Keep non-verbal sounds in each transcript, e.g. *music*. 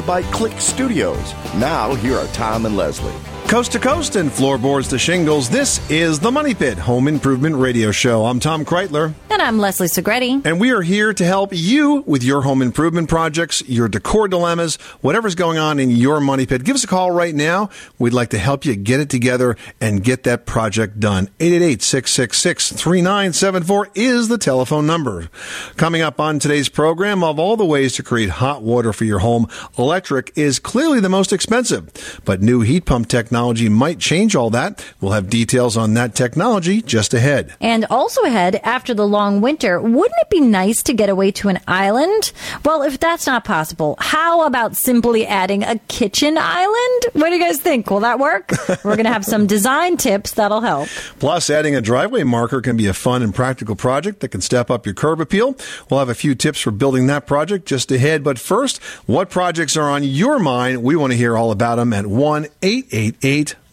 You by Click Studios. Now, here are Tom and Leslie. Coast to coast and floorboards to shingles, this is the Money Pit Home Improvement Radio Show. I'm Tom Kraeutler, And I'm Leslie Segrete. and we are here to help you with your home improvement projects, your decor dilemmas, whatever's going on in your Money Pit. Give us a call right now. We'd like to help you get it together and get that project done. 888-666-3974 is the telephone number. Coming up on today's program, of all the ways to create hot water for your home, electric is clearly the most expensive, but new heat pump technology might change all that. We'll have details on that technology just ahead. And also ahead, after the long winter, wouldn't it be nice to get away to an island? Well, if that's not possible, how about simply adding a kitchen island? What do you guys think? Will that work? *laughs* We're going to have some design tips that'll help. Plus, adding a driveway marker can be a fun and practical project that can step up your curb appeal. We'll have a few tips for building that project just ahead. But first, what projects are on your mind? We want to hear all about them at 1 888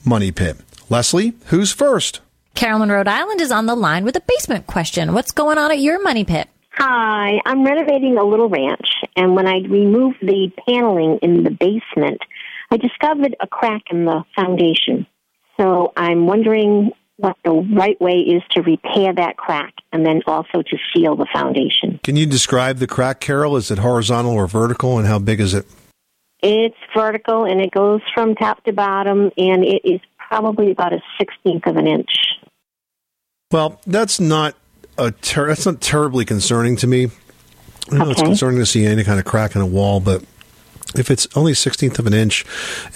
Money Pit. Leslie, who's first? Carolyn, Rhode Island is on the line with a basement question. What's going on at your money pit? Hi, I'm renovating a little ranch, and when I removed the paneling in the basement, I discovered a crack in the foundation. So I'm wondering what the right way is to repair that crack and then also to seal the foundation. Can you describe the crack, Carol? Is it horizontal or vertical, and how big is it? It's vertical and it goes from top to bottom, and it is probably about a sixteenth of an inch. Well, that's not a ter- that's not terribly concerning to me. I know it's concerning to see any kind of crack in a wall, but if it's only sixteenth of an inch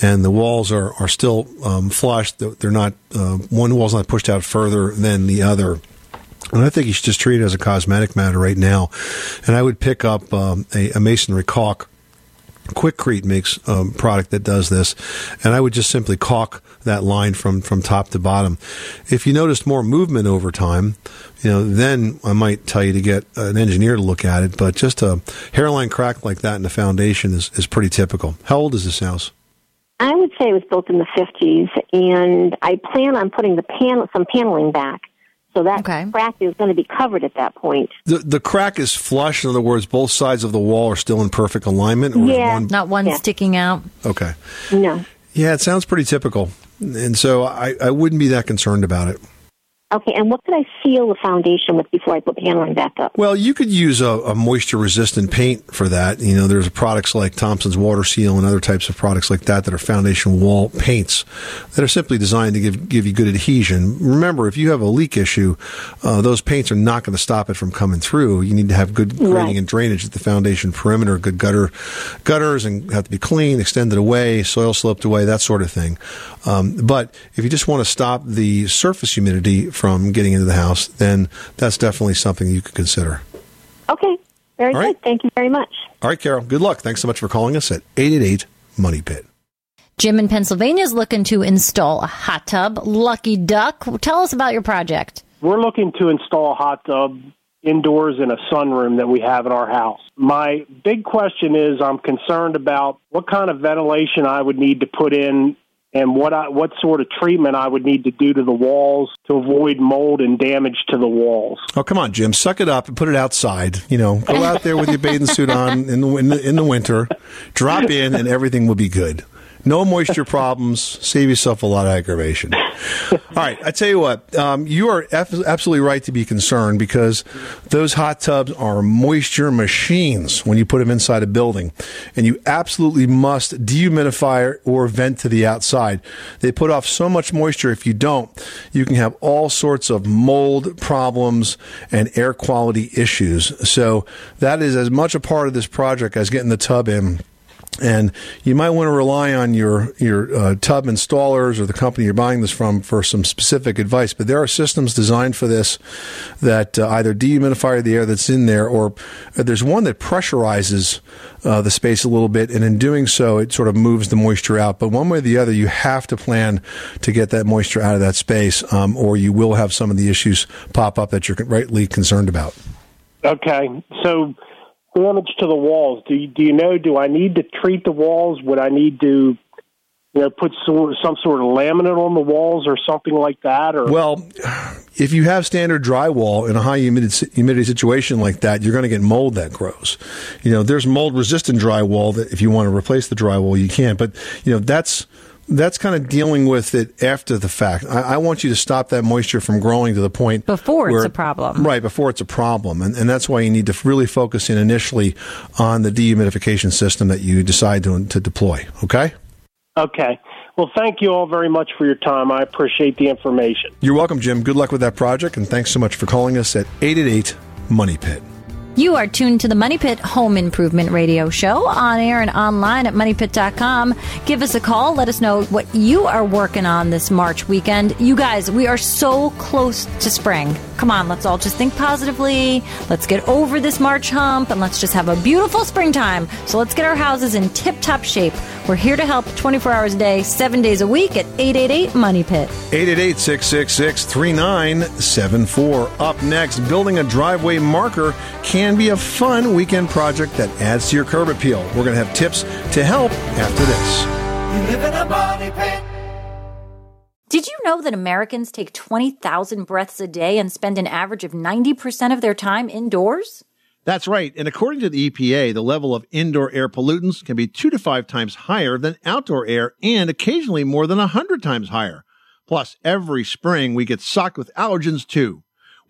and the walls are are still um, flush, they're they're not uh, one wall's not pushed out further than the other. And I think you should just treat it as a cosmetic matter right now. And I would pick up um, a, a masonry caulk Quikrete makes a product that does this, and I would just simply caulk that line from, from top to bottom. If you noticed more movement over time, you know, then I might tell you to get an engineer to look at it. But just a hairline crack like that in the foundation is, is pretty typical. How old is this house? I would say it was built in the 50s, and I plan on putting the pan- some paneling back. So that Okay. crack is going to be covered at that point. The the crack is flush. In other words, both sides of the wall are still in perfect alignment. Or Yeah. one- Not one Yeah. sticking out. okay. No. Yeah, it sounds pretty typical, and so I, I wouldn't be that concerned about it. Okay, and what could I seal the foundation with before I put the paneling back up? Well, you could use a, a moisture resistant paint for that. You know, there's products like Thompson's Water Seal and other types of products like that that are foundation wall paints that are simply designed to give give you good adhesion. Remember, if you have a leak issue, uh, those paints are not going to stop it from coming through. You need to have good grading Right. and drainage at the foundation perimeter, good gutter gutters, and have to be clean, extended away, soil sloped away, that sort of thing. Um, but if you just want to stop the surface humidity from getting into the house, then that's definitely something you could consider. Okay, very All good. right. Thank you very much. All right, Carol. Good luck. Thanks so much for calling us at 888 Money Pit. Jim in Pennsylvania is looking to install a hot tub. Lucky duck. Tell us about your project. We're looking to install a hot tub indoors in a sunroom that we have in our house. My big question is I'm concerned about what kind of ventilation I would need to put in and what I, what sort of treatment I would need to do to the walls to avoid mold and damage to the walls. Oh, come on, Jim. Suck it up and put it outside. You know, go out there with your bathing suit on in the, in the, in the winter, drop in, and everything will be good. No moisture problems. Save yourself a lot of aggravation. All right, I tell you what, um, you are ab- absolutely right to be concerned because those hot tubs are moisture machines when you put them inside a building, and you absolutely must dehumidify or vent to the outside. They put off so much moisture. If you don't, you can have all sorts of mold problems and air quality issues. So that is as much a part of this project as getting the tub in and you might want to rely on your your uh, tub installers or the company you're buying this from for some specific advice. But there are systems designed for this that uh, either dehumidify the air that's in there, or uh, there's one that pressurizes uh, the space a little bit, and in doing so, it sort of moves the moisture out. But one way or the other, you have to plan to get that moisture out of that space, um, or you will have some of the issues pop up that you're rightly concerned about. Okay, so damage to the walls. Do you, do you know? Do I need to treat the walls? Would I need to, you know, put some, some sort of laminate on the walls or something like that? Or Well, if you have standard drywall in a high humidity, humidity situation like that, you're going to get mold that grows. You know, there's mold resistant drywall that if you want to replace the drywall, you can. But you know, that's that's kind of dealing with it after the fact. I, I want you to stop that moisture from growing to the point Before it's a problem. right? Before it's a problem, and, and that's why you need to really focus in initially on the dehumidification system that you decide to to deploy. Okay. okay. Well, thank you all very much for your time. I appreciate the information. You're welcome, Jim. Good luck with that project, and thanks so much for calling us at 888 Money Pit. You are tuned to the Money Pit Home Improvement Radio Show on air and online at moneypit.com. Give us a call. Let us know what you are working on this March weekend. You guys, we are so close to spring. Come on, let's all just think positively. Let's get over this March hump and let's just have a beautiful springtime. So let's get our houses in tip top shape. We're here to help 24 hours a day, seven days a week at 888 Money Pit. 888 666 3974. Up next, building a driveway marker can be a fun weekend project that adds to your curb appeal. We're going to have tips to help after this. You live in a money pit. Did you know that Americans take 20,000 breaths a day and spend an average of 90% of their time indoors? That's right. And according to the EPA, the level of indoor air pollutants can be two to five times higher than outdoor air and occasionally more than a hundred times higher. Plus, every spring we get socked with allergens too.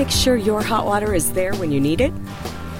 Make sure your hot water is there when you need it?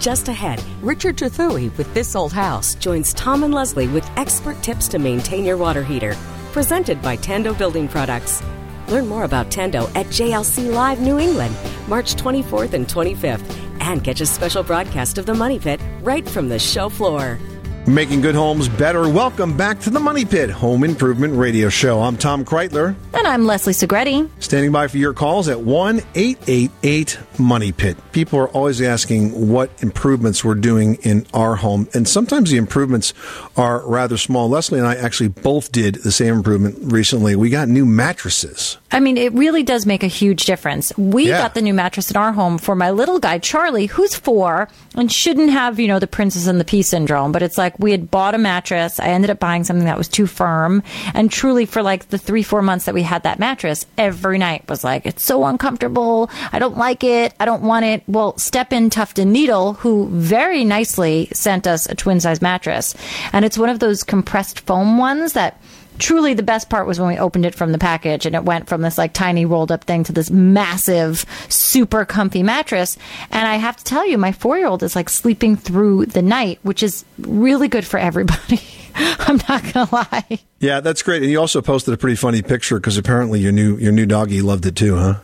Just ahead, Richard Trethewey with This Old House joins Tom and Leslie with expert tips to maintain your water heater. Presented by Tando Building Products. Learn more about Tando at JLC Live New England, March 24th and 25th. And catch a special broadcast of the Money Pit right from the show floor. Making good homes better. Welcome back to the Money Pit Home Improvement Radio Show. I'm Tom Kraeutler, And I'm Leslie Segrete. standing by for your calls at 1 888 Money Pit. People are always asking what improvements we're doing in our home, and sometimes the improvements are rather small. Leslie and I actually both did the same improvement recently. We got new mattresses. I mean, it really does make a huge difference. We Yeah. got the new mattress in our home for my little guy, Charlie, who's four and shouldn't have, you know, the princess and the pea syndrome. But it's like we had bought a mattress. I ended up buying something that was too firm. And truly, for like the three, four months that we had that mattress, every night was like, it's so uncomfortable. I don't like it. I don't want it. Well, step in Tuft and Needle, who very nicely sent us a twin size mattress. And it's one of those compressed foam ones that truly the best part was when we opened it from the package and it went from this like tiny rolled up thing to this massive, super comfy mattress. And I have to tell you, my four year old is like sleeping through the night, which is really good for everybody. *laughs* *laughs* I'm not gonna lie. Yeah, that's great. And you also posted a pretty funny picture because apparently your new your new doggy loved it too, huh?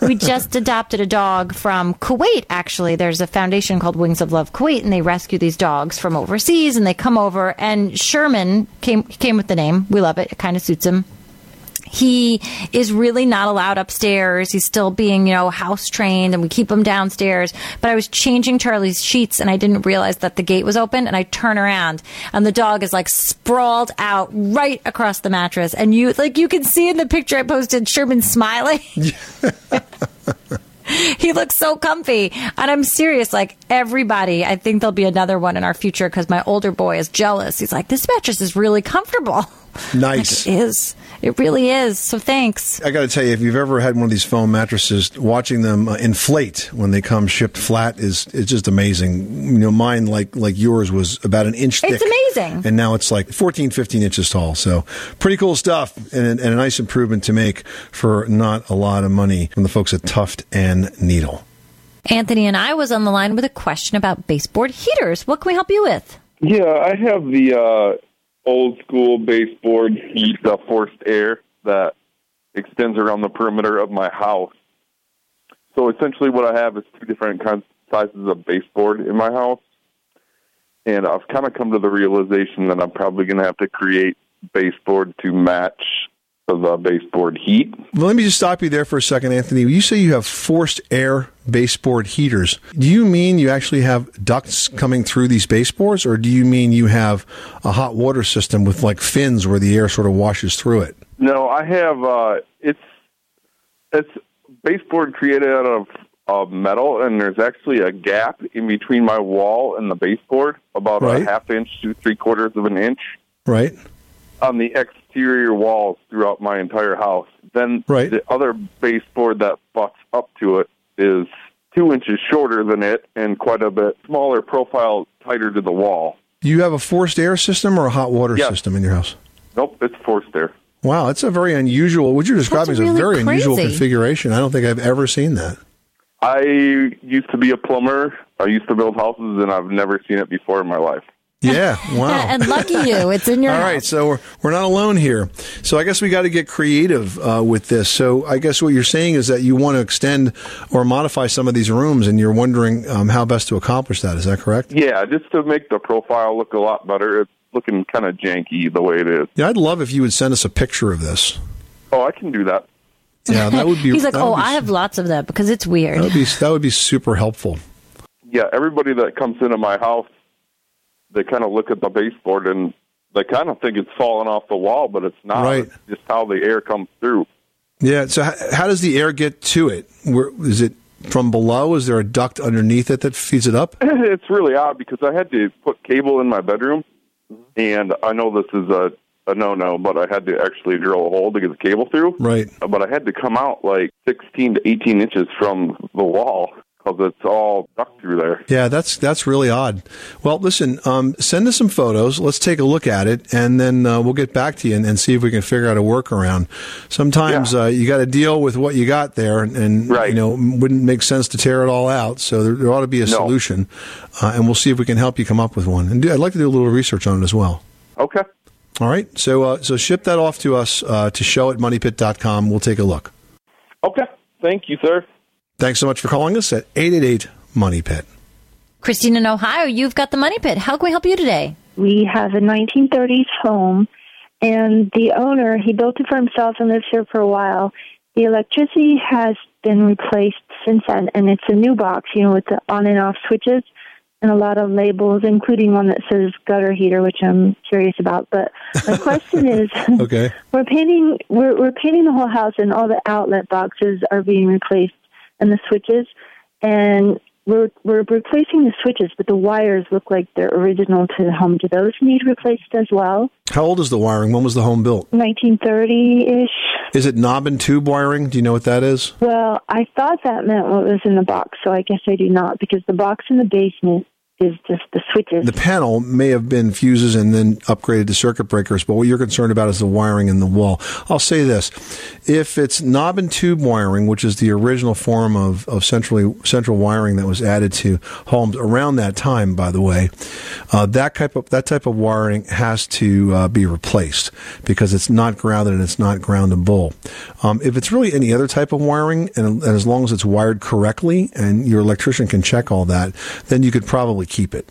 *laughs* we just adopted a dog from Kuwait, actually. There's a foundation called Wings of Love Kuwait, and they rescue these dogs from overseas, and they come over. And Sherman came came with the name. We love it. It kind of suits him. He is really not allowed upstairs. He's still being, you know, house trained and we keep him downstairs. But I was changing Charlie's sheets and I didn't realize that the gate was open and I turn around and the dog is like sprawled out right across the mattress. And you, like, you can see in the picture I posted Sherman smiling. *laughs* he looks so comfy. And I'm serious, like everybody, I think there'll be another one in our future because my older boy is jealous. He's like, this mattress is really comfortable. *laughs* Nice. It is. It really is. So thanks. I got to tell you, if you've ever had one of these foam mattresses, watching them uh, inflate when they come shipped flat is it's just amazing. You know, mine like like yours was about an inch thick. It's amazing. And now it's like 14, 15 inches tall. So pretty cool stuff and, and a nice improvement to make for not a lot of money from the folks at Tuft and Needle. Anthony and I was on the line with a question about baseboard heaters. What can we help you with? Yeah, I have the uh, old school baseboard heat, the forced air that extends around the perimeter of my house. So essentially, what I have is two different kinds sizes of baseboard in my house, and I've kind of come to the realization that I'm probably going to have to create baseboard to match the baseboard heat. Well, let me just stop you there for a second, Anthony. You say you have forced air baseboard heaters. Do you mean you actually have ducts coming through these baseboards, or do you mean you have a hot water system with like fins where the air sort of washes through it? No, I have. Uh, it's it's baseboard created out of uh, metal, and there's actually a gap in between my wall and the baseboard, about Right. a half inch to three quarters of an inch Right? On the exterior walls throughout my entire house. Then Right. the other baseboard that butts up to it is two inches shorter than it and quite a bit smaller profile, tighter to the wall. Do you have a forced air system or a hot water Yes. system in your house? Nope, it's forced air. Wow, that's a very unusual. What you're describing That's is a really very unusual configuration. I don't think I've ever seen that. I used to be a plumber. I used to build houses, and I've never seen it before in my life. Yeah, *laughs* wow. and lucky you, it's in your All house. right, so we're, we're not alone here. So I guess we got to get creative uh, with this. So I guess what you're saying is that you want to extend or modify some of these rooms, and you're wondering um, how best to accomplish that. Is that correct? Yeah, just to make the profile look a lot better. It's looking kind of janky the way it is. Yeah, I'd love if you would send us a picture of this. Oh, I can do that. Yeah, that would be. *laughs* He's like, oh, be- I have lots of that because it's weird. That would be that would be super helpful. Yeah, everybody that comes into my house, they kind of look at the baseboard and they kind of think it's falling off the wall, but it's not. Right. It's just how the air comes through. Yeah. So how, how does the air get to it? Where, is it from below? Is there a duct underneath it that feeds it up? *laughs* it's really odd because I had to put cable in my bedroom, and I know this is a a no no, but I had to actually drill a hole to get the cable through. Right. But I had to come out like 16 to 18 inches from the wall because it's all duct through there. Yeah, that's that's really odd. Well, listen, um, send us some photos. Let's take a look at it, and then uh, we'll get back to you and, and see if we can figure out a workaround. Sometimes uh, you got to deal with what you got there, and, and you know, wouldn't make sense to tear it all out. So there, there ought to be a No. solution, uh, and we'll see if we can help you come up with one. And do, I'd like to do a little research on it as well. Okay. All right. So uh, so ship that off to us uh, to show at moneypit.com. We'll take a look. Okay. Thank you, sir. Thanks so much for calling us at 888 Money Pit. Christine in Ohio, you've got the money pit. How can we help you today? We have a 1930s home, and the owner, he built it for himself and lives here for a while. The electricity has been replaced since then, and it's a new box, you know, with the on and off switches and a lot of labels, including one that says gutter heater, which I'm curious about. But my question is, *laughs* *laughs* Okay. we're painting we're we're painting the whole house and all the outlet boxes are being replaced and the switches and we're we're replacing the switches but the wires look like they're original to the home do those need replaced as well How old is the wiring? When was the home built? 1930ish Is it knob and tube wiring? Do you know what that is? well i thought that meant what was in the box so i guess i do not because the box in the basement is just the switches. The panel may have been fuses and then upgraded to circuit breakers, but what you're concerned about is the wiring in the wall. I'll say this. If it's knob and tube wiring, which is the original form of, of centrally, central wiring that was added to homes around that time, by the way, uh, that type of, that type of wiring has to uh, be replaced because it's not grounded and it's not groundable. Um, if it's really any other type of wiring, and, and as long as it's wired correctly and your electrician can check all that, then you could probably keep it.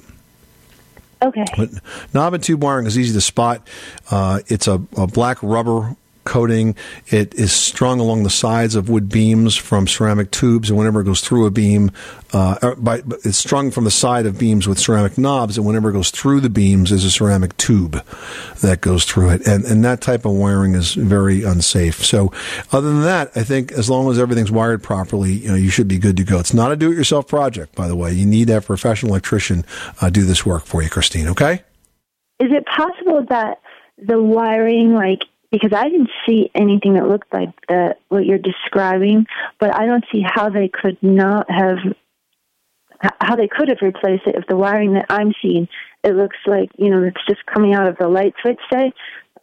Okay. But knob and tube wiring is easy to spot. Uh, it's a, a black rubber coating. It is strung along the sides of wood beams from ceramic tubes, and whenever it goes through a beam, uh, by, it's strung from the side of beams with ceramic knobs, and whenever it goes through the beams, is a ceramic tube that goes through it, and and that type of wiring is very unsafe. So, other than that, I think as long as everything's wired properly, you know, you should be good to go. It's not a do-it-yourself project, by the way. You need to have a professional electrician uh, do this work for you, Christine. Okay. Is it possible that the wiring, like, because I didn't see anything that looked like the, what you're describing, but I don't see how they could not have, how they could have replaced it if the wiring that I'm seeing, it looks like, you know, it's just coming out of the light switch, say,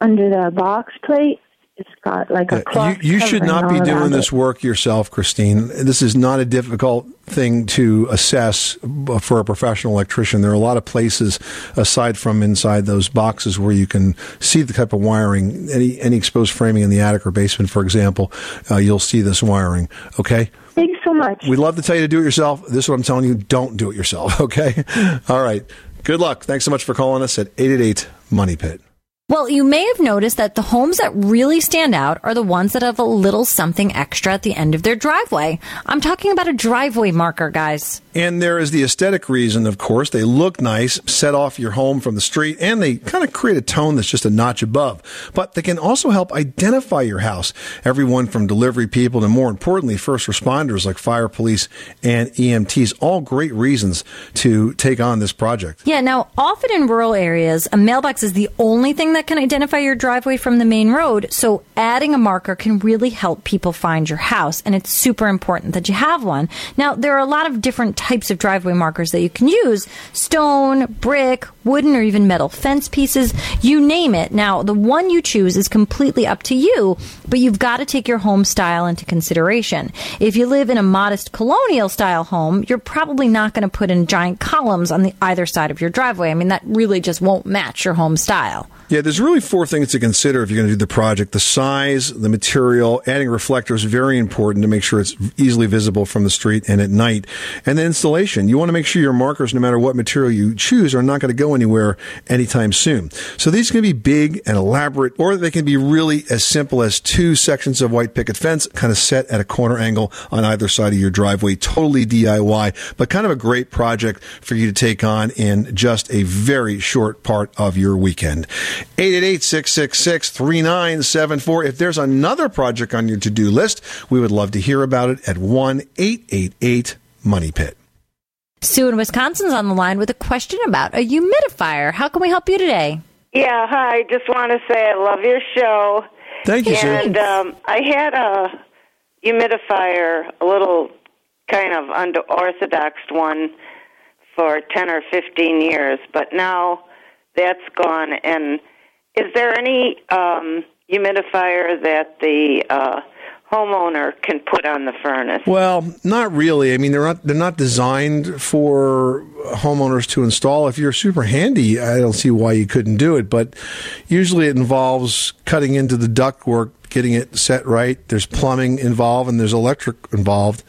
under the box plate. It's got like a You, you should not be doing this it. work yourself, Christine. This is not a difficult thing to assess for a professional electrician. There are a lot of places aside from inside those boxes where you can see the type of wiring. Any any exposed framing in the attic or basement, for example, uh, you'll see this wiring. Okay. Thanks so much. We'd love to tell you to do it yourself. This is what I'm telling you. Don't do it yourself. *laughs* Okay. All right. Good luck. Thanks so much for calling us at 888 Money Pit. Well, you may have noticed that the homes that really stand out are the ones that have a little something extra at the end of their driveway. I'm talking about a driveway marker, guys. And there is the aesthetic reason, of course. They look nice, set off your home from the street, and they kind of create a tone that's just a notch above. But they can also help identify your house. Everyone from delivery people to more importantly, first responders like fire, police, and EMTs. All great reasons to take on this project. Yeah, now often in rural areas, a mailbox is the only thing that can identify your driveway from the main road. So adding a marker can really help people find your house. And it's super important that you have one. Now, there are a lot of different types of driveway markers that you can use stone, brick, wooden, or even metal fence pieces. You name it. Now, the one you choose is completely up to you, but you've got to take your home style into consideration. If you live in a modest colonial style home, you're probably not going to put in giant columns on the either side of your driveway. I mean, that really just won't match your home style. Yeah, there's really four things to consider if you're going to do the project. The size, the material, adding reflectors, very important to make sure it's easily visible from the street and at night. And the installation. You want to make sure your markers, no matter what material you choose, are not going to go anywhere anytime soon. So these can be big and elaborate, or they can be really as simple as two sections of white picket fence kind of set at a corner angle on either side of your driveway. Totally DIY, but kind of a great project for you to take on in just a very short part of your weekend. 888-666-3974. If there's another project on your to-do list, we would love to hear about it at 1-888-MONEY PIT. Sue in Wisconsin's on the line with a question about a humidifier. How can we help you today? Yeah, hi. Just want to say I love your show. Thank you, Sue. And um, I had a humidifier, a little kind of unorthodox one, for 10 or 15 years, but now that's gone. And is there any um, humidifier that the uh, homeowner can put on the furnace? Well, not really. I mean, they're not they're not designed for homeowners to install. If you're super handy, I don't see why you couldn't do it. But usually, it involves cutting into the ductwork, getting it set right. There's plumbing involved, and there's electric involved.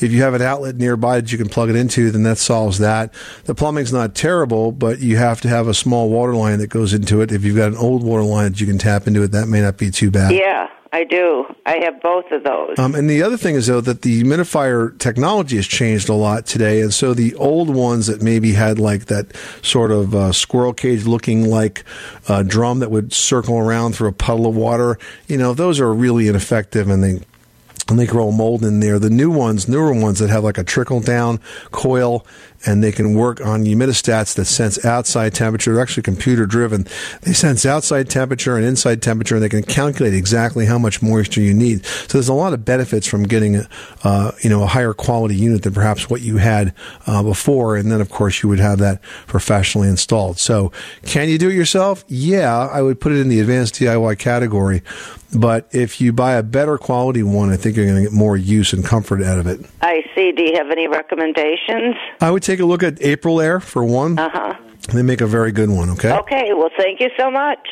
If you have an outlet nearby that you can plug it into, then that solves that. The plumbing's not terrible, but you have to have a small water line that goes into it. If you've got an old water line that you can tap into it, that may not be too bad. Yeah, I do. I have both of those. Um, and the other thing is though that the humidifier technology has changed a lot today, and so the old ones that maybe had like that sort of uh, squirrel cage looking like uh, drum that would circle around through a puddle of water, you know, those are really ineffective, and they and they grow mold in there. The new ones, newer ones that have like a trickle down coil and they can work on humidistats that sense outside temperature. They're actually computer driven. They sense outside temperature and inside temperature and they can calculate exactly how much moisture you need. So there's a lot of benefits from getting a, uh, you know, a higher quality unit than perhaps what you had uh, before. And then of course you would have that professionally installed. So can you do it yourself? Yeah, I would put it in the advanced DIY category. But if you buy a better quality one, I think you're going to get more use and comfort out of it. I see. Do you have any recommendations? I would take a look at Aprilaire for one. Uh huh. They make a very good one, okay? Okay. Well, thank you so much.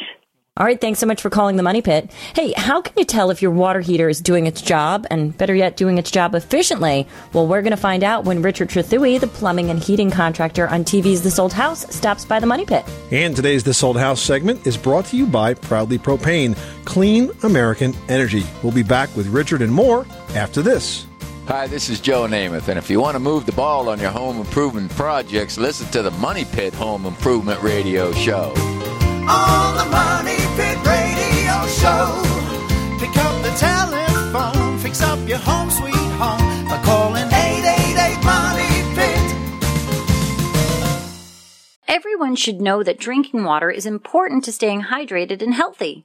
All right, thanks so much for calling the Money Pit. Hey, how can you tell if your water heater is doing its job and better yet, doing its job efficiently? Well, we're going to find out when Richard Trethewey, the plumbing and heating contractor on TV's This Old House, stops by the Money Pit. And today's This Old House segment is brought to you by Proudly Propane, clean American energy. We'll be back with Richard and more after this. Hi, this is Joe Namath, and if you want to move the ball on your home improvement projects, listen to the Money Pit Home Improvement Radio Show. On the Money Pit Radio Show. Pick up the telephone, fix up your home sweet home by calling 888 Money Pit. Everyone should know that drinking water is important to staying hydrated and healthy.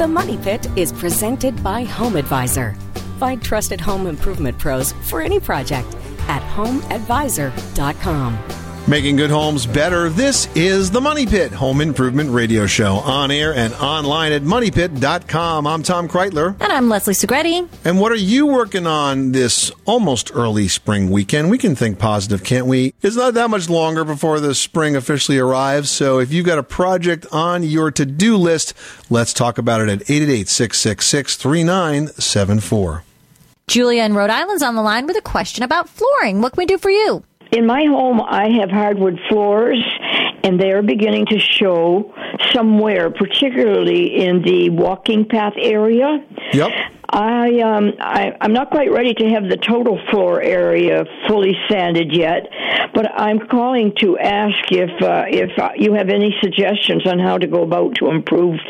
The Money Pit is presented by Home Advisor. Find trusted home improvement pros for any project at homeadvisor.com. Making good homes better. This is the Money Pit Home Improvement Radio Show on air and online at moneypit.com. I'm Tom Kraeutler. And I'm Leslie Segrete. And what are you working on this almost early spring weekend? We can think positive, can't we? It's not that much longer before the spring officially arrives. So if you've got a project on your to do list, let's talk about it at 888 666 3974. Julia in Rhode Island's on the line with a question about flooring. What can we do for you? In my home, I have hardwood floors, and they are beginning to show somewhere, particularly in the walking path area. Yep. I um I I'm not quite ready to have the total floor area fully sanded yet, but I'm calling to ask if uh, if uh, you have any suggestions on how to go about to improve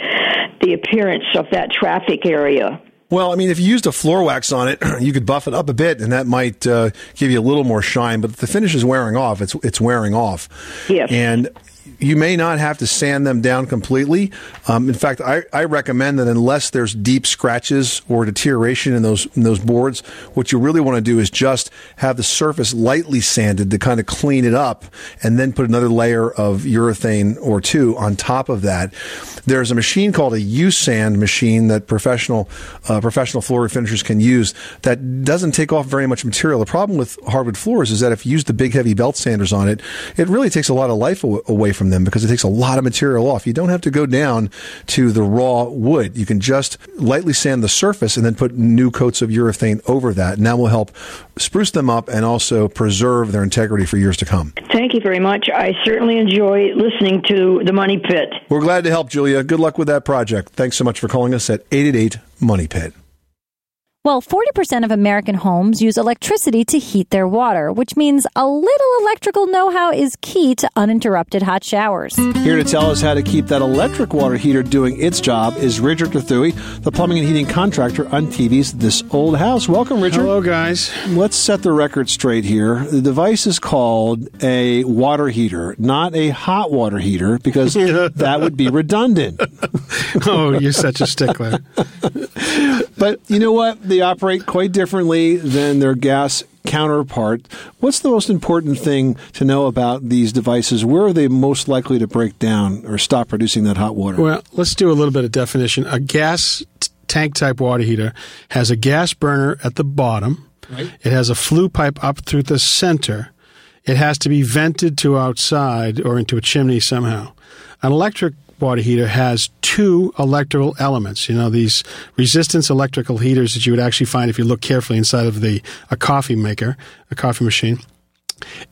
the appearance of that traffic area. Well, I mean, if you used a floor wax on it, *clears throat* you could buff it up a bit, and that might uh, give you a little more shine. But the finish is wearing off. It's it's wearing off. Yes. And you may not have to sand them down completely. Um, in fact, I, I recommend that unless there's deep scratches or deterioration in those in those boards, what you really want to do is just have the surface lightly sanded to kind of clean it up, and then put another layer of urethane or two on top of that. There's a machine called a U-sand machine that professional uh, professional floor finishers can use that doesn't take off very much material. The problem with hardwood floors is that if you use the big heavy belt sanders on it, it really takes a lot of life aw- away from them because it takes a lot of material off. You don't have to go down to the raw wood. You can just lightly sand the surface and then put new coats of urethane over that, and that will help spruce them up and also preserve their integrity for years to come. Thank you very much. I certainly enjoy listening to the Money Pit. We're glad to help, Julia. Good luck with that project. Thanks so much for calling us at 888 Money Pit. Well, 40% of American homes use electricity to heat their water, which means a little electrical know how is key to uninterrupted hot showers. Here to tell us how to keep that electric water heater doing its job is Richard Trethewey, the plumbing and heating contractor on TV's This Old House. Welcome, Richard. Hello, guys. Let's set the record straight here. The device is called a water heater, not a hot water heater, because *laughs* that would be redundant. *laughs* oh, you're such a stickler. but you know what? They operate quite differently than their gas counterpart. What's the most important thing to know about these devices? Where are they most likely to break down or stop producing that hot water? Well, let's do a little bit of definition. A gas t- tank type water heater has a gas burner at the bottom. Right. It has a flue pipe up through the center. It has to be vented to outside or into a chimney somehow. An electric water heater has two electrical elements. You know, these resistance electrical heaters that you would actually find if you look carefully inside of the a coffee maker, a coffee machine.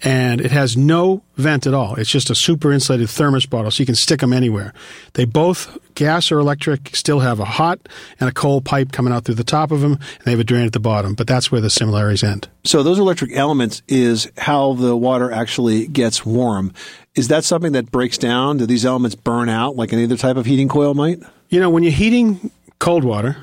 And it has no vent at all. It's just a super insulated thermos bottle, so you can stick them anywhere. They both, gas or electric, still have a hot and a cold pipe coming out through the top of them, and they have a drain at the bottom. But that's where the similarities end. So those electric elements is how the water actually gets warm. Is that something that breaks down? Do these elements burn out like any other type of heating coil might? You know, when you're heating cold water,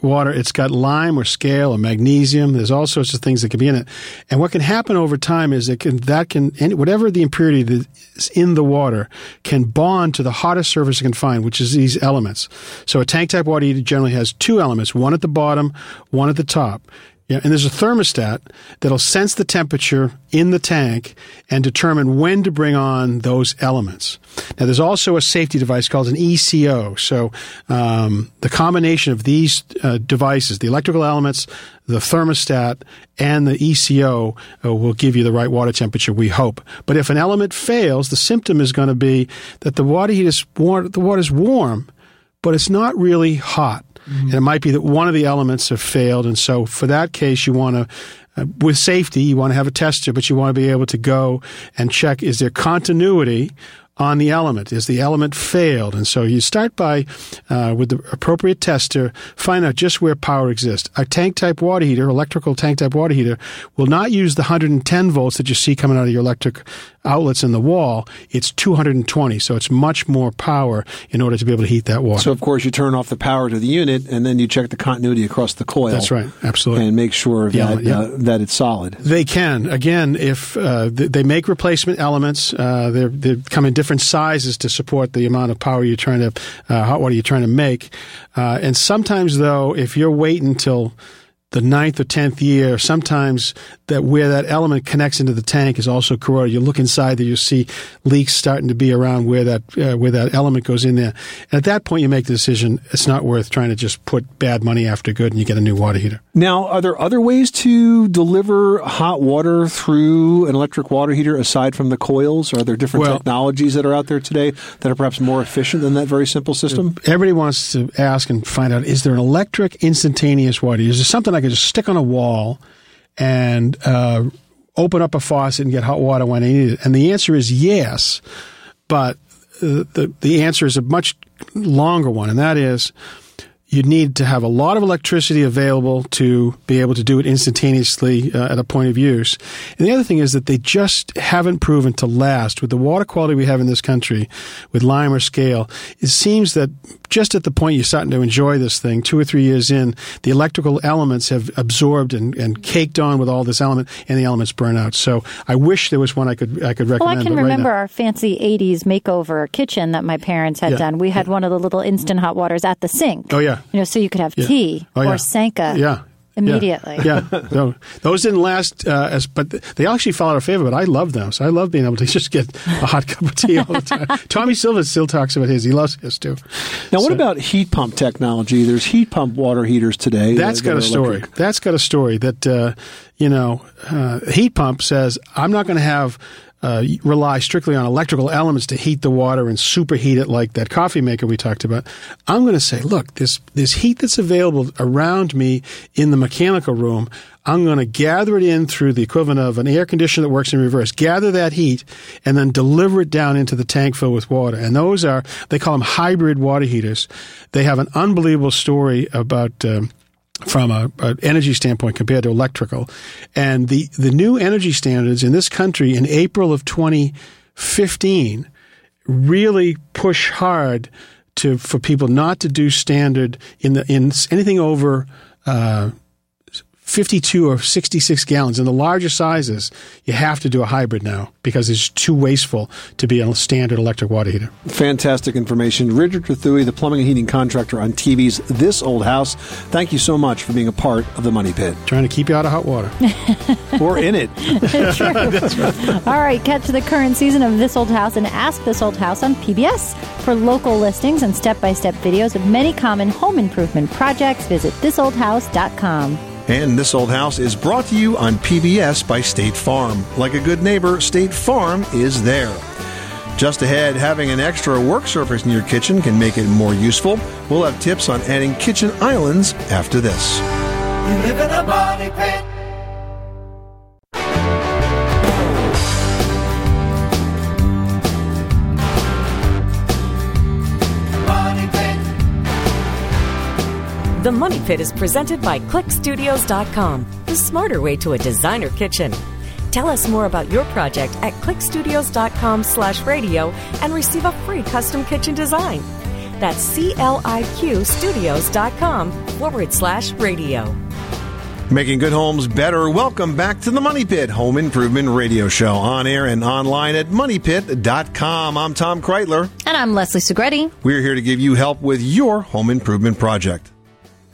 water, it's got lime or scale or magnesium. There's all sorts of things that can be in it. And what can happen over time is it can, that can, whatever the impurity that is in the water can bond to the hottest surface it can find, which is these elements. So a tank type water heater generally has two elements, one at the bottom, one at the top. Yeah, and there's a thermostat that'll sense the temperature in the tank and determine when to bring on those elements. Now, there's also a safety device called an ECO. So, um, the combination of these uh, devices, the electrical elements, the thermostat, and the ECO, uh, will give you the right water temperature. We hope. But if an element fails, the symptom is going to be that the water heat is the water's warm, but it's not really hot. And it might be that one of the elements have failed. And so for that case, you want to, uh, with safety, you want to have a tester, but you want to be able to go and check is there continuity on the element? Is the element failed? And so you start by, uh, with the appropriate tester, find out just where power exists. A tank type water heater, electrical tank type water heater, will not use the 110 volts that you see coming out of your electric outlets in the wall. It's 220, so it's much more power in order to be able to heat that water. So, of course, you turn off the power to the unit and then you check the continuity across the coil. That's right, absolutely. And make sure that, yeah. Uh, that it's solid. They can. Again, if uh, they make replacement elements, uh, they're, they come in different sizes to support the amount of power you're trying to, uh, hot water you're trying to make. Uh, and sometimes, though, if you're waiting until the ninth or tenth year, sometimes that where that element connects into the tank is also corroded. You look inside there, you see leaks starting to be around where that uh, where that element goes in there. And at that point, you make the decision it's not worth trying to just put bad money after good, and you get a new water heater. Now, are there other ways to deliver hot water through an electric water heater aside from the coils? Are there different Well- technologies that are out there today that are perhaps more efficient than that very simple system? Everybody wants to ask and find out: Is there an electric instantaneous water? heater? Is there something I can just stick on a wall and uh, open up a faucet and get hot water when I need it? And the answer is yes, but uh, the the answer is a much longer one, and that is you'd need to have a lot of electricity available to be able to do it instantaneously uh, at a point of use. And the other thing is that they just haven't proven to last. With the water quality we have in this country, with lime or scale, it seems that just at the point you're starting to enjoy this thing, two or three years in, the electrical elements have absorbed and, and caked on with all this element, and the elements burn out. So I wish there was one I could I could recommend. Well. I can right remember now- our fancy 80s makeover kitchen that my parents had Yeah. done. We had one of the little instant hot waters at the sink. Oh yeah. You know, so you could have Yeah. tea Oh, or yeah. Sanka Yeah. immediately. Yeah, No, those didn't last uh, as, but they actually fell out of favor. But I love them, so I love being able to *laughs* just get a hot cup of tea all the time. *laughs* Tommy Silva still talks about his; he loves his too. Now, what about heat pump technology? There's heat pump water heaters today. That's that, got that a story. Electric. That's got a story that uh, you know, uh, heat pump says I'm not going to have. Uh, rely strictly on electrical elements to heat the water and superheat it like that coffee maker we talked about. I'm going to say, look, this this heat that's available around me in the mechanical room, I'm going to gather it in through the equivalent of an air conditioner that works in reverse. Gather that heat and then deliver it down into the tank filled with water. And those are they call them hybrid water heaters. They have an unbelievable story about. Um, from a, an energy standpoint compared to electrical. And the, the new energy standards in this country in April of 2015 really push hard to for people not to do standard in the in anything over uh, 52 or 66 gallons. In the larger sizes, you have to do a hybrid now because it's too wasteful to be a standard electric water heater. Fantastic information. Richard Trethewey, the plumbing and heating contractor on TV's This Old House. Thank you so much for being a part of the Money Pit. Trying to keep you out of hot water. *laughs* or in it. *laughs* True. All right, catch the current season of This Old House and Ask This Old House on PBS. For local listings and step by step videos of many common home improvement projects, visit thisoldhouse.com. And This Old House is brought to you on PBS by State Farm. Like a good neighbor, State Farm is there. Just ahead, having an extra work surface in your kitchen can make it more useful. We'll have tips on adding kitchen islands after this. The Money Pit is presented by CliqStudios.com, the smarter way to a designer kitchen. Tell us more about your project at cliqstudios.com slash radio and receive a free custom kitchen design. That's C-L-I-Q studios.com forward slash radio. Making good homes better. Welcome back to the Money Pit Home Improvement Radio Show on air and online at moneypit.com. I'm Tom Kraeutler. And I'm Leslie Segrete. We're here to give you help with your home improvement project.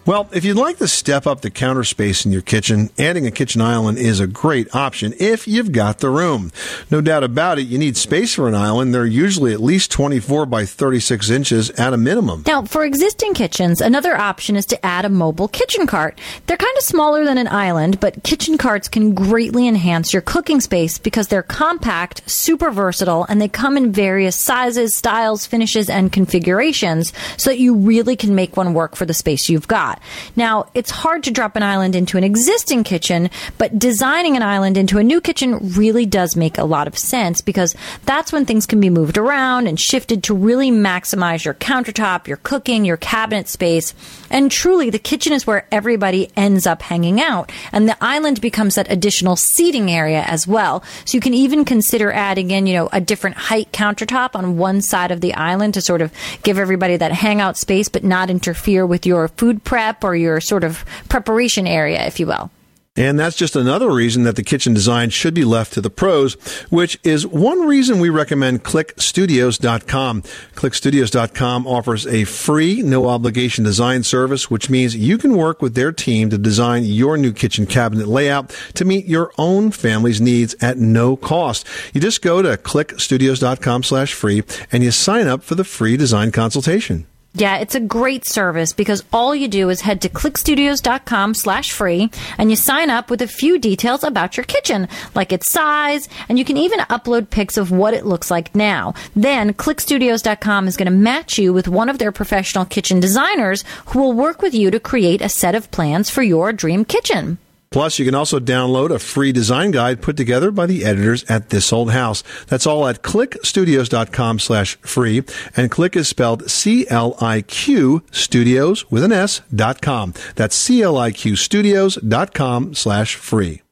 Well, if you'd like to step up the counter space in your kitchen, adding a kitchen island is a great option if you've got the room. No doubt about it, you need space for an island. They're usually at least 24 by 36 inches at a minimum. Now, for existing kitchens, another option is to add a mobile kitchen cart. They're kind of smaller than an island, but kitchen carts can greatly enhance your cooking space because they're compact, super versatile, and they come in various sizes, styles, finishes, and configurations so that you really can make one work for the space you've got. Now, it's hard to drop an island into an existing kitchen, but designing an island into a new kitchen really does make a lot of sense because that's when things can be moved around and shifted to really maximize your countertop, your cooking, your cabinet space. And truly, the kitchen is where everybody ends up hanging out. And the island becomes that additional seating area as well. So you can even consider adding in, you know, a different height countertop on one side of the island to sort of give everybody that hangout space, but not interfere with your food prep or your sort of preparation area, if you will. And that's just another reason that the kitchen design should be left to the pros, which is one reason we recommend cliqstudios.com. Cliqstudios.com offers a free, no obligation design service, which means you can work with their team to design your new kitchen cabinet layout to meet your own family's needs at no cost. You just go to cliqstudios.com slash free and you sign up for the free design consultation. Yeah, it's a great service because all you do is head to cliqstudios.com slash free and you sign up with a few details about your kitchen, like its size, and you can even upload pics of what it looks like now. Then cliqstudios.com is going to match you with one of their professional kitchen designers who will work with you to create a set of plans for your dream kitchen. Plus, you can also download a free design guide put together by the editors at This Old House. That's all at cliqstudios.com slash free. And click is spelled C-L-I-Q studios with an S dot com. That's C-L-I-Q studios dot com slash free.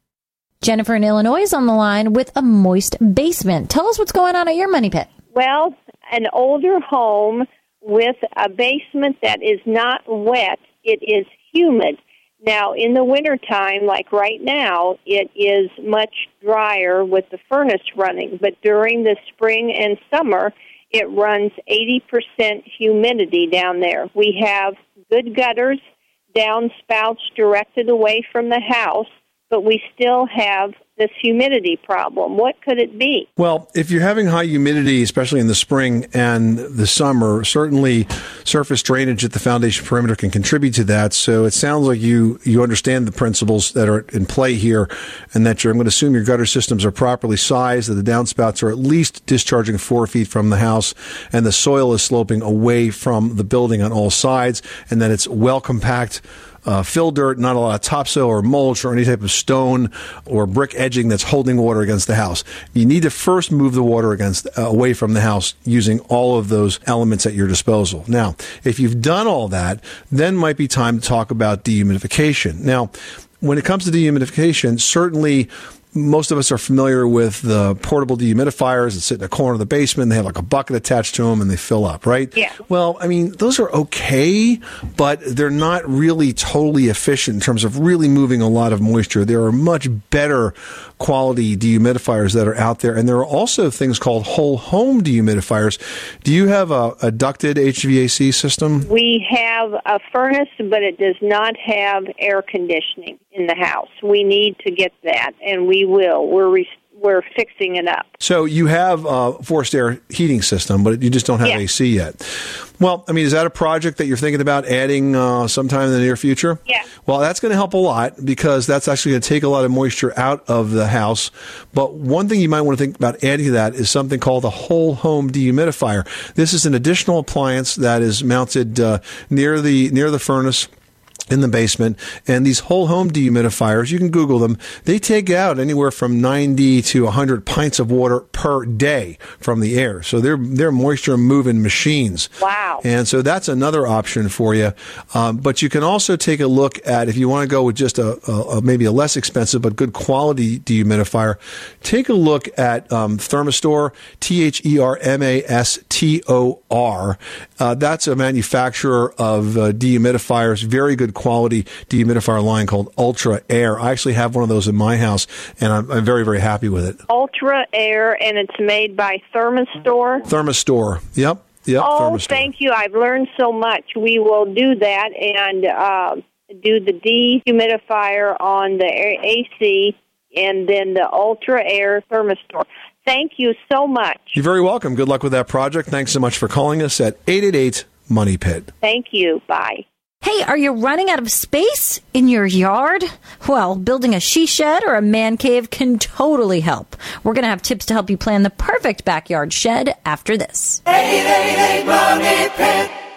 Jennifer in Illinois is on the line with a moist basement. Tell us what's going on at your money pit. Well, an older home with a basement that is not wet, it is humid. Now, in the wintertime, like right now, it is much drier with the furnace running, but during the spring and summer, it runs 80% humidity down there. We have good gutters, downspouts directed away from the house, but we still have this humidity problem. What could it be? Well, if you're having high humidity, especially in the spring and the summer, certainly surface drainage at the foundation perimeter can contribute to that. So it sounds like you, you understand the principles that are in play here and that you're, I'm going to assume your gutter systems are properly sized, that the downspouts are at least discharging four feet from the house and the soil is sloping away from the building on all sides and that it's well compact uh, fill dirt, not a lot of topsoil or mulch or any type of stone or brick edging that's holding water against the house. You need to first move the water against uh, away from the house using all of those elements at your disposal. Now, if you've done all that, then might be time to talk about dehumidification. Now, when it comes to dehumidification, certainly most of us are familiar with the portable dehumidifiers that sit in the corner of the basement. They have like a bucket attached to them and they fill up, right? Yeah. Well, I mean, those are okay, but they're not really totally efficient in terms of really moving a lot of moisture. There are much better quality dehumidifiers that are out there. And there are also things called whole home dehumidifiers. Do you have a, a ducted HVAC system? We have a furnace, but it does not have air conditioning in the house. We need to get that, and we will. We're re- we're fixing it up. So you have a forced air heating system, but you just don't have Yeah. AC yet. Well, I mean, is that a project that you're thinking about adding uh, sometime in the near future? Yeah. Well, that's going to help a lot because that's actually going to take a lot of moisture out of the house. But one thing you might want to think about adding to that is something called a whole home dehumidifier. This is an additional appliance that is mounted uh, near the near the furnace in the basement. And these whole home dehumidifiers, you can Google them. They take out anywhere from 90 to 100 pints of water per day from the air. So they're, they're moisture moving machines. Wow. And so that's another option for you. Um, but you can also take a look at, if you want to go with just a, a, a maybe a less expensive but good quality dehumidifier, take a look at um, Thermastor, T H E R M A S T O R. Uh, that's a manufacturer of uh, dehumidifiers, very good quality dehumidifier line called Ultra Air. I actually have one of those in my house, and I'm, I'm very, very happy with it. Ultra Air, and it's made by Thermastor. Thermastor. Yep. Yep. oh, thank you. I've learned so much. We will do that and uh, do the dehumidifier on the AC and then the Ultra Air Thermastor. Thank you so much. You're very welcome. Good luck with that project. Thanks so much for calling us at 888 Money Pit. Thank you. Bye. Hey, are you running out of space in your yard? Well, building a she shed or a man cave can totally help. We're going to have tips to help you plan the perfect backyard shed after this. 888 Money Pit. Money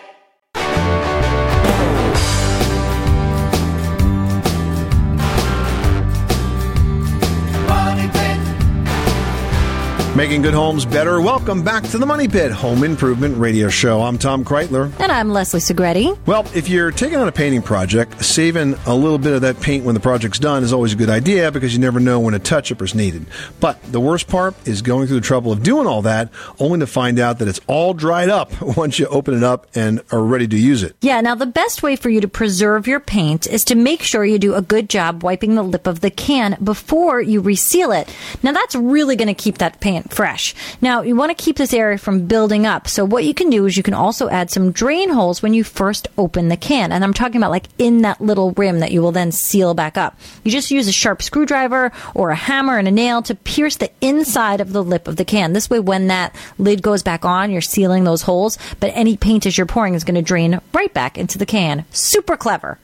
Making good homes better. Welcome back to the Money Pit Home Improvement Radio Show. I'm Tom Kraeutler. And I'm Leslie Segrete. Well, if you're taking on a painting project, saving a little bit of that paint when the project's done is always a good idea because you never know when a touch up is needed. But the worst part is going through the trouble of doing all that only to find out that it's all dried up *laughs* once you open it up and are ready to use it. Yeah, now the best way for you to preserve your paint is to make sure you do a good job wiping the lip of the can before you reseal it. Now that's really going to keep that paint fresh. Now you want to keep this area from building up. So what you can do is you can also add some drain holes when you first open the can. And I'm talking about like in that little rim that you will then seal back up. You just use a sharp screwdriver or a hammer and a nail to pierce the inside of the lip of the can. This way when that lid goes back on, you're sealing those holes, but any paint as you're pouring is going to drain right back into the can. Super clever.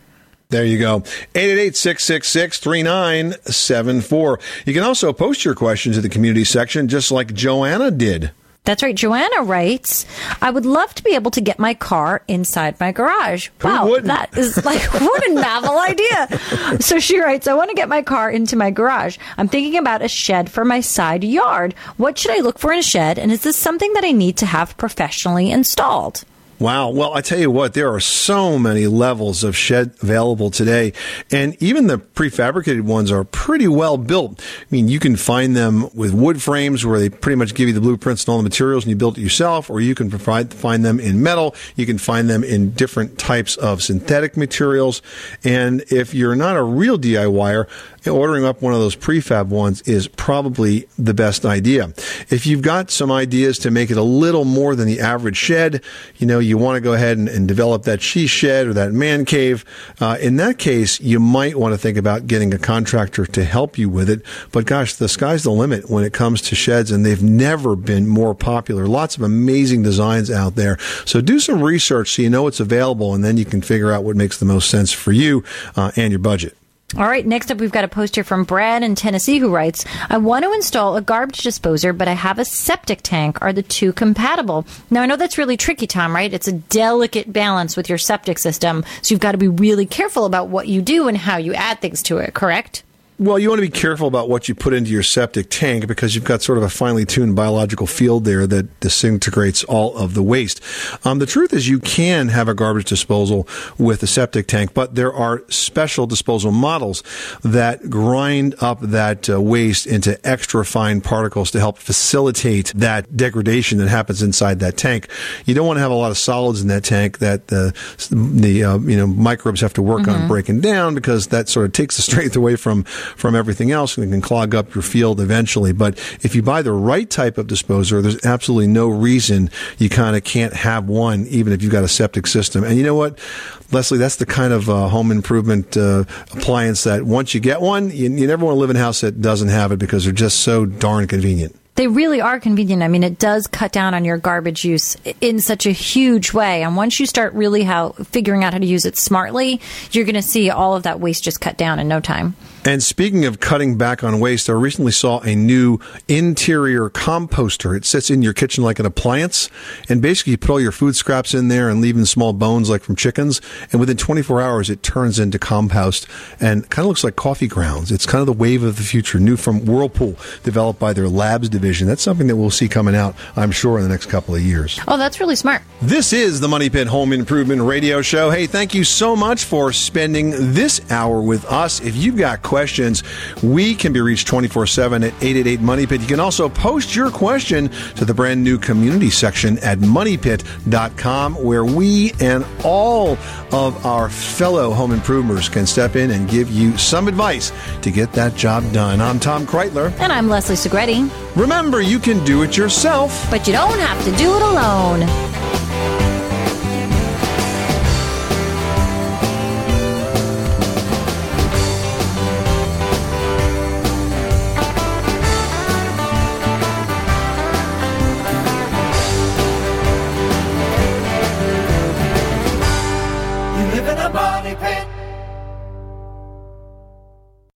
There you go. 888-666-3974. You can also post your questions in the community section just like Joanna did. That's right. Joanna writes, I would love to be able to get my car inside my garage. wow, that is like, *laughs* what a novel idea. So she writes, I want to get my car into my garage. I'm thinking about a shed for my side yard. What should I look for in a shed? And is this something that I need to have professionally installed? Wow. Well, I tell you what, there are so many levels of shed available today. And even the prefabricated ones are pretty well built. I mean, you can find them with wood frames where they pretty much give you the blueprints and all the materials and you build it yourself, or you can provide, find them in metal. You can find them in different types of synthetic materials. And if you're not a real DIYer, ordering up one of those prefab ones is probably the best idea. If you've got some ideas to make it a little more than the average shed, you know, you want to go ahead and, and develop that she shed or that man cave. Uh, in that case, you might want to think about getting a contractor to help you with it. But gosh, the sky's the limit when it comes to sheds, and they've never been more popular. Lots of amazing designs out there. So do some research so you know what's available, and then you can figure out what makes the most sense for you uh, and your budget. All right, next up, we've got a post here from Brad in Tennessee who writes I want to install a garbage disposer, but I have a septic tank. Are the two compatible? Now, I know that's really tricky, Tom, right? It's a delicate balance with your septic system, so you've got to be really careful about what you do and how you add things to it, correct? Well, you want to be careful about what you put into your septic tank because you've got sort of a finely tuned biological field there that disintegrates all of the waste. Um, the truth is, you can have a garbage disposal with a septic tank, but there are special disposal models that grind up that uh, waste into extra fine particles to help facilitate that degradation that happens inside that tank. You don't want to have a lot of solids in that tank that the the uh, you know microbes have to work on Mhm. breaking down because that sort of takes the strength away from from everything else and can clog up your field eventually. But if you buy the right type of disposer, there's absolutely no reason you kind of can't have one, even if you've got a septic system. And you know what? Leslie, that's the kind of uh, home improvement uh, appliance that once you get one, you, you never want to live in a house that doesn't have it because they're just so darn convenient. They really are convenient. I mean, it does cut down on your garbage use in such a huge way. And once you start really how figuring out how to use it smartly, you're going to see all of that waste just cut down in no time. And speaking of cutting back on waste, I recently saw a new interior composter. It sits in your kitchen like an appliance, and basically you put all your food scraps in there and leave in small bones like from chickens, and within 24 hours it turns into compost and kind of looks like coffee grounds. It's kind of the wave of the future, new from Whirlpool, developed by their labs division. That's something that we'll see coming out, I'm sure, in the next couple of years. Oh, that's really smart. This is the Money Pit Home Improvement Radio Show. Hey, thank you so much for spending this hour with us. If you've got questions, we can be reached 24 7 at 888 Money Pit. You can also post your question to the brand new community section at moneypit.com, where we and all of our fellow home improvers can step in and give you some advice to get that job done. I'm Tom Kraeutler. And I'm Leslie Segrete. Remember, you can do it yourself, but you don't have to do it alone.